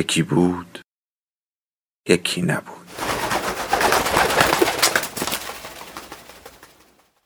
یکی بود یکی نبود.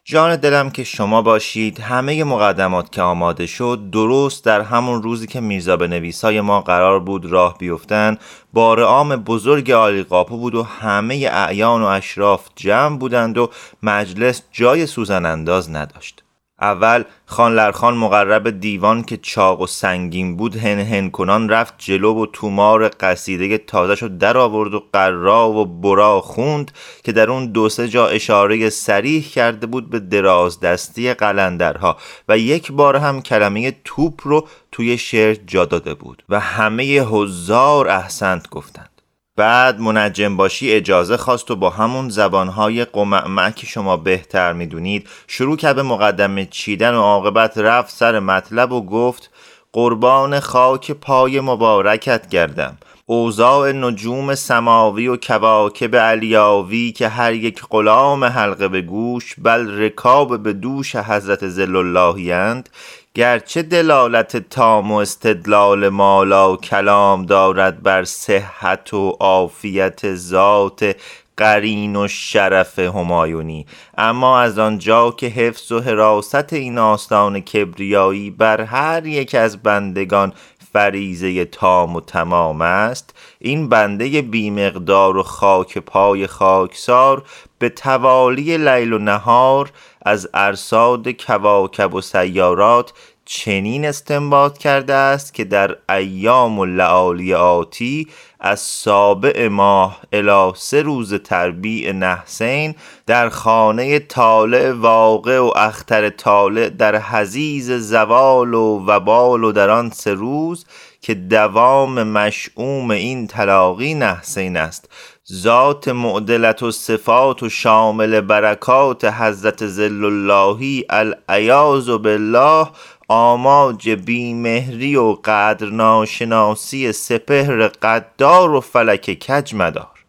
جان دلم که شما باشید. همه مقدمات که آماده شد درست در همون روزی که میرزا به نویسای ما قرار بود راه بیفتن. بار عام بزرگ آلی قاپو بود و همه اعیان و اشراف جمع بودند و مجلس جای سوزن انداز نداشت. اول خان لرخان مقرب دیوان که چاق و سنگین بود هن هن کنان رفت جلو و تومار قصیده تازه شد در آورد و قرا و برا خوند که در اون دو سه جا اشاره سریح کرده بود به دراز دستی قلندرها و یک بار هم کلمه توپ رو توی شعر جا داده بود و همه هزار احسنت گفتند. بعد منجم باشی اجازه خواست و با همون زبانهای قمعمع که شما بهتر می‌دونید شروع کرد به مقدمه چیدن و عاقبت رفت سر مطلب و گفت قربان خاک پای مبارکت گردم. اوضاع نجوم سماوی و کواکب علیاوی که هر یک غلام حلقه به گوش بل رکاب به دوش حضرت زل اللهیند گرچه دلالت تام و استدلال مالا و کلام دارد بر صحت و عافیت ذات قرین و شرف همایونی. اما از آنجا که حفظ و حراست این آستان کبریایی بر هر یک از بندگان فریزه تام و تمام است. این بنده بیمقدار و خاک پای خاکسار به توالی لیل و نهار از ارصاد کواکب و سیارات چنین استنباط کرده است که در ایام و لعالی آتی از سابع ماه الی سه روز تربیع نحسین در خانه طالع واقع و اختر طالع در حزیز زوال و وبال و در آن سه روز که دوام مشعوم این تلاقی نحسین است. ذات معدلت و صفات و شامل برکات حضرت زل اللهی العیاذ بالله آماج بیمهری و قدر ناشناسی سپهر قدار و فلک کج مدار.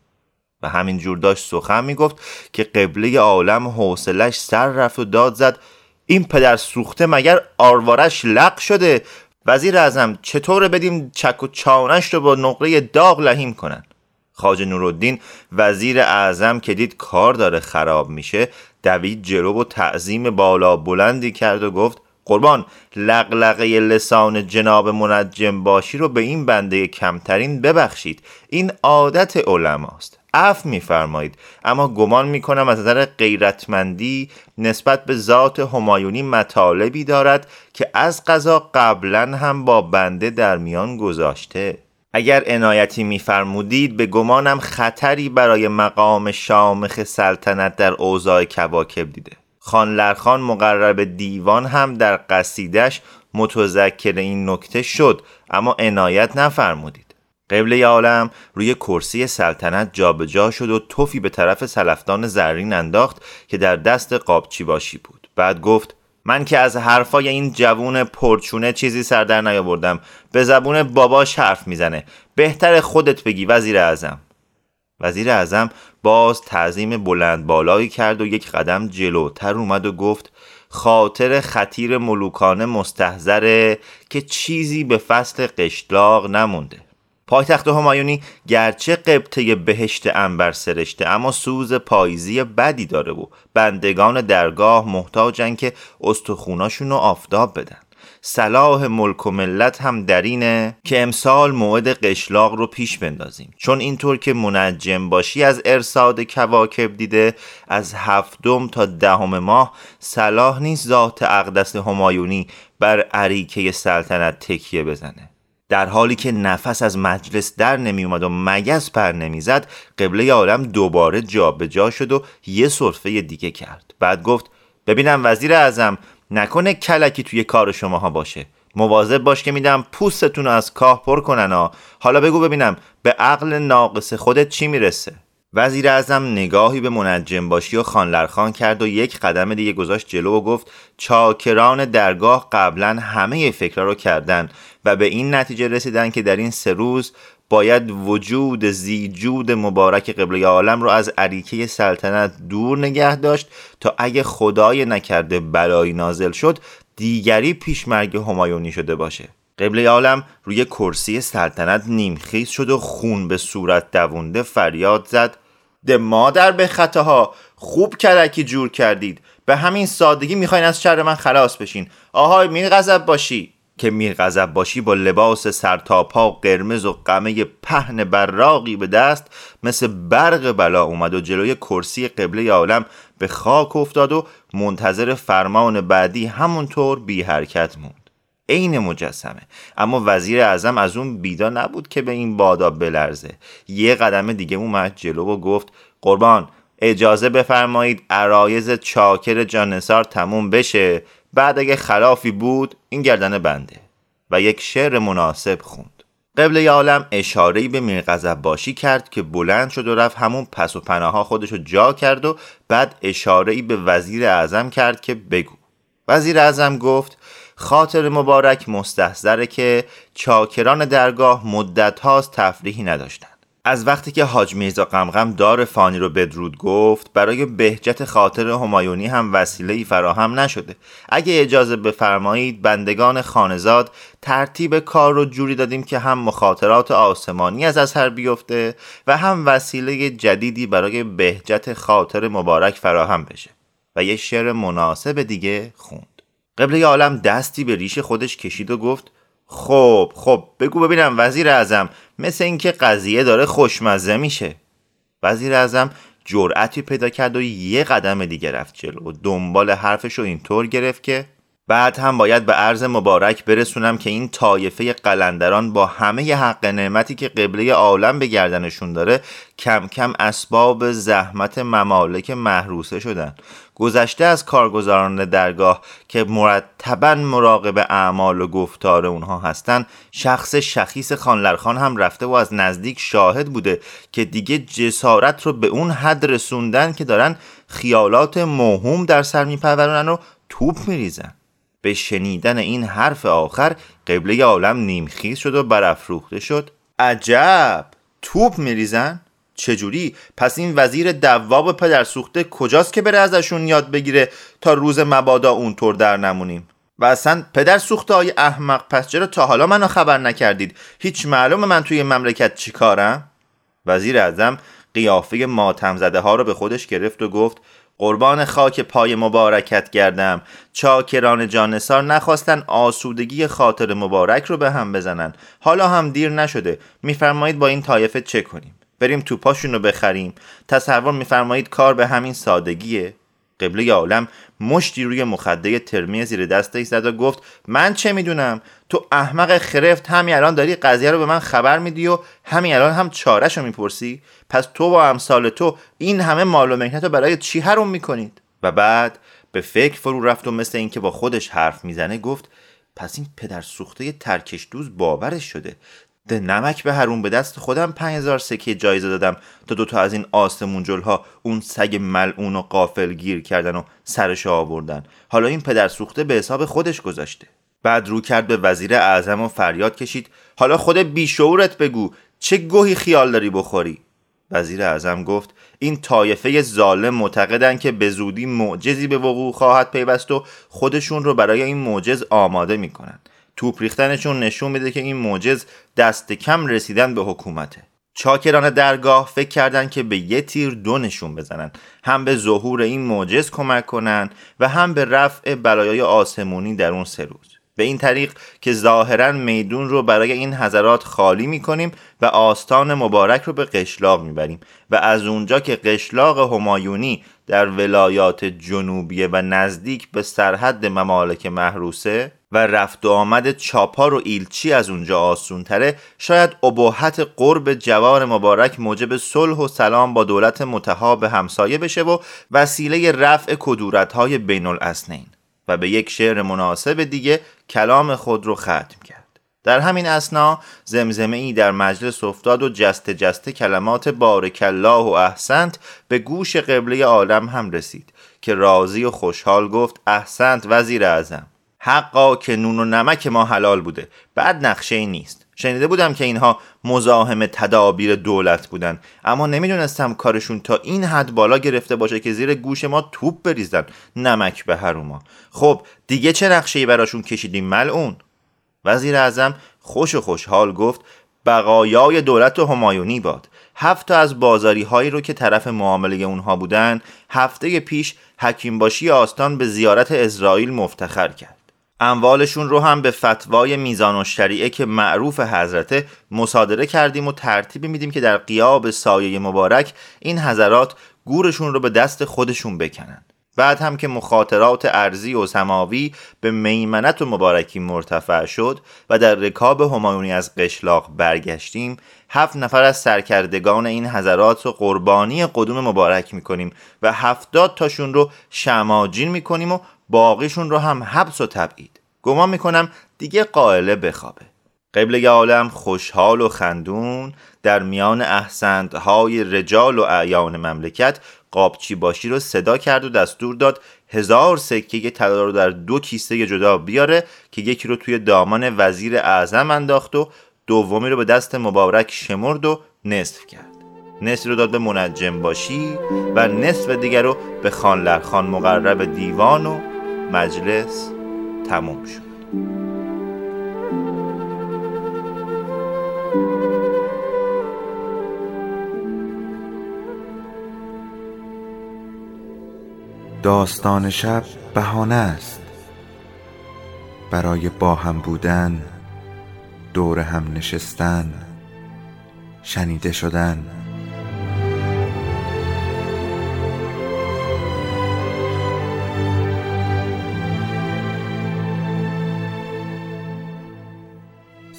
و همین جور داشت سخن می‌گفت که قبله عالم حوصلش سر رفت و داد زد این پدر سوخته مگر آروارش لق شده؟ وزیر اعظم چطور بدیم چک و چانش رو با نقره داغ لحیم کنن؟ خاج نورالدین وزیر اعظم که دید کار داره خراب میشه دوید جلو و تعظیم بالا بلندی کرد و گفت قربان لقلقه لسان جناب منجم باشی رو به این بنده کمترین ببخشید. این عادت علماست. عف میفرمایید. اما گمان می‌کنم از نظر غیرتمندی نسبت به ذات همایونی مطالبی دارد که از قضا قبلا هم با بنده در میان گذاشته. اگر عنایتی میفرمودید به گمانم خطری برای مقام شامخ سلطنت در اوضاع کواکب دیده. خان لرخان مقرر دیوان هم در قصیدش متذکر این نکته شد اما عنایت نفرمودید. قبله عالم روی کرسی سلطنت جابجا جا شد و توفی به طرف سلفدان زرین انداخت که در دست قابچی باشی بود. بعد گفت من که از حرفای این جوون پرچونه چیزی سر در نیاوردم. به زبون باباش حرف می‌زنه. بهتر خودت بگی وزیر اعظم. وزیر اعظم باز تعظیم بلند بالایی کرد و یک قدم جلوتر اومد و گفت خاطر خطیر ملوکانه مستحضره که چیزی به فصل قشلاق نمونده. پایتخت همایونی گرچه قبطه بهشت انبر سرشته اما سوز پاییزی بدی داره و بندگان درگاه محتاجن که استخوناشون رو آفتاب بدن. صلاح ملک و ملت هم در اینه که امسال موعد قشلاق رو پیش بندازیم. چون اینطور که منجم باشی از ارساد کواکب دیده از هفتم تا دهم ماه صلاح نیست ذات اقدس همایونی بر عریکه سلطنت تکیه بزنه. در حالی که نفس از مجلس در نمی اومد و مگس پر نمی‌زد قبله عالم دوباره جابجا جا شد و یه صرفه دیگه کرد. بعد گفت ببینم وزیر اعظم نکنه کلکی توی کار شماها باشه. مواظب باش که میدم پوستتون رو از کاه پر کنن ها. حالا بگو ببینم به عقل ناقص خودت چی می‌رسه؟ وزیر اعظم نگاهی به منجم باشی و خانلرخان کرد و یک قدم دیگه گذاشت جلو و گفت چاکران درگاه قبلا همه فکرها رو کردن و به این نتیجه رسیدن که در این سه روز باید وجود زیجود مبارک قبله عالم رو از عریکه سلطنت دور نگه داشت تا اگه خدای نکرده بلایی نازل شد دیگری پیشمرگ همایونی شده باشه. قبله عالم روی کرسی سلطنت نیمخیز شد و خون به صورت دوونده فریاد زد. ده مادر به خطاها خوب کرکی جور کردید. به همین سادگی می‌خواین از شر من خلاص بشین. آهای میر غضب باشی. که میر غضب باشی با لباس سرتاپا قرمز و قمه پهن براقی به دست مثل برق بلا اومد و جلوی کرسی قبله عالم به خاک افتاد و منتظر فرمان بعدی همونطور بی حرکت موند. عین مجسمه. اما وزیر اعظم از اون بیدا نبود که به این بادا بلرزه. یه قدم دیگه اومد جلو و گفت قربان اجازه بفرمایید عرایز چاکر جانسار تموم بشه. بعد اگه خلافی بود این گردن بنده و یک شعر مناسب خوند. قبل عالم اشارهی به میرغضب باشی کرد که بلند شد و رفت همون پس و پناها خودشو جا کرد و بعد اشارهی به وزیر اعظم کرد که بگو. وزیر اعظم گفت خاطر مبارک مستحضره که چاکران درگاه مدت هاست تفریحی نداشتن از وقتی که حاج میرزا قمقم دار فانی رو بدرود گفت برای بهجت خاطر همایونی هم وسیله فراهم نشده. اگه اجازه بفرمایید بندگان خانزاد ترتیب کار رو جوری دادیم که هم مخاطرات آسمانی از اثر بیفته و هم وسیله جدیدی برای بهجت خاطر مبارک فراهم بشه. و یه شعر مناسب دیگه خوند. قبله عالم دستی به ریش خودش کشید و گفت خب خب بگو ببینم وزیر اعظم مثل اینکه قضیه داره خوشمزه میشه. وزیر اعظم جرأتی پیدا کرد و یه قدم دیگه رفت جلو و دنبال حرفش رو اینطور گرفت که بعد هم باید به عرض مبارک برسونم که این طایفه قلندران با همه حق نعمتی که قبله عالم به گردنشون داره کم کم اسباب زحمت ممالک محروسه شدن. گذشته از کارگزاران درگاه که مرتبا مراقب اعمال و گفتار اونها هستن شخص شخیص خانلرخان هم رفته و از نزدیک شاهد بوده که دیگه جسارت رو به اون حد رسوندن که دارن خیالات موهوم در سر میپرورنن و توپ میریزن. به شنیدن این حرف آخر قبله عالم نیمخیز شد و برافروخته شد. عجب! توپ میریزن؟ چجوری؟ پس این وزیر دواب پدر سوخته کجاست که بره ازشون یاد بگیره تا روز مبادا اونطور در نمونیم؟ و اصلا پدر سوخته های احمق پس چرا تا حالا منو خبر نکردید؟ هیچ معلوم من توی مملکت چی کارم؟ وزیر اعظم قیافه ماتم زده ها رو به خودش گرفت و گفت قربان خاک پای مبارکت گردم. چاکران جانسار نخواستن آسودگی خاطر مبارک رو به هم بزنن. حالا هم دیر نشده. میفرمایید با این طایفه چه کنیم؟ بریم توپاشون رو بخریم. تصور میفرمایید کار به همین سادگیه؟ قبله عالم مشتی روی مخده ترمی زیر دستش زد و گفت من چه می‌دونم؟ تو احمق خرفت همین الان داری قضیه رو به من خبر میدی و همین الان هم چارش رو می‌پرسی؟ پس تو و امثال تو این همه مال و مهنت رو برای چی حروم می‌کنید؟ و بعد به فکر فرو رفت و مثل اینکه با خودش حرف می‌زنه گفت پس این پدر سوخته ترکش دوز باورش شده ده نمک به هرون به دست خودم 5000 سکه جایزه دادم تا دوتا از این آسمون ها اون سگ ملعون و قافل گیر کردن و سرش آوردن. حالا این پدر سوخته به حساب خودش گذاشته. بعد رو کرد به وزیر اعظم و فریاد کشید. حالا خود بیشعورت بگو چه گوهی خیال داری بخوری؟ وزیر اعظم گفت این طایفه ظالم معتقدن که به زودی معجزی به وقوع خواهد پیوست و خودشون رو برای این معجز آماده می‌کنن. توپ ریختنشون نشون میده که این معجز دست کم رسیدن به حکومته. چاکران درگاه فکر کردند که به یه تیر دو نشون بزنن. هم به ظهور این معجز کمک کنن و هم به رفع بلایای آسمونی در اون سه روز. به این طریق که ظاهرا میدون رو برای این حضرات خالی می‌کنیم و آستان مبارک رو به قشلاق می‌بریم و از اونجا که قشلاق همایونی در ولایات جنوبیه و نزدیک به سرحد ممالک محروسه و رفت و آمد چاپار و ایلچی از اونجا آسون تره شاید ابهت قرب جوار مبارک موجب صلح و سلام با دولت متحاب همسایه بشه و وسیله رفع کدورت های بین الاسنین و به یک شعر مناسب دیگه کلام خود رو ختم کرد. در همین اسنا زمزمه ای در مجلس افتاد و جست جست کلمات بارک الله و احسنت به گوش قبله عالم هم رسید که راضی و خوشحال گفت احسنت وزیر اعظم. حقا که نون و نمک ما حلال بوده. بعد نقشه ای نیست. شنیده بودم که اینها مزاحم تدابیر دولت بودن. اما نمی‌دونستم کارشون تا این حد بالا گرفته باشه که زیر گوش ما توپ بریزن. نمک به هروما خب دیگه چه نقشه ای براشون کشیدیم ملعون؟ وزیر اعظم خوش و خوشحال گفت بقایای دولت همایونی باد. هفت از بازاری هایی رو که طرف معامله اونها بودن هفته پیش حکیم باشی آستان به زیارت اسرائیل مفتخر کرد. اموالشون رو هم به فتوای میزان و شریعه که معروف حضرته مصادره کردیم و ترتیبی میدیم که در قیاب سایه مبارک این حضرات گورشون رو به دست خودشون بکنن. بعد هم که مخاطرات ارزی و سماوی به میمنت و مبارکی مرتفع شد و در رکاب همایونی از قشلاق برگشتیم هفت نفر از سرکردگان این حضرات رو قربانی قدوم مبارک می‌کنیم و هفتاد تاشون رو شماجین می‌کنیم و باقیشون رو هم حبس و تبعید. گمان می‌کنم دیگه قائله بخوابه. قبله عالم خوشحال و خندون در میان احسندهای رجال و اعیان مملکت قابچی باشی رو صدا کرد و دستور داد هزار سکه طلا رو در دو کیسه جدا بیاره که یکی رو توی دامان وزیر اعظم انداخت و دومی رو به دست مبارک شمرد و نصف کرد. نصف رو داد به منجم باشی و نصف دیگر رو به خان مقرب دیوان و مجلس تموم شد. داستان شب بهانه است. برای با هم بودن دور هم نشستن شنیده شدن.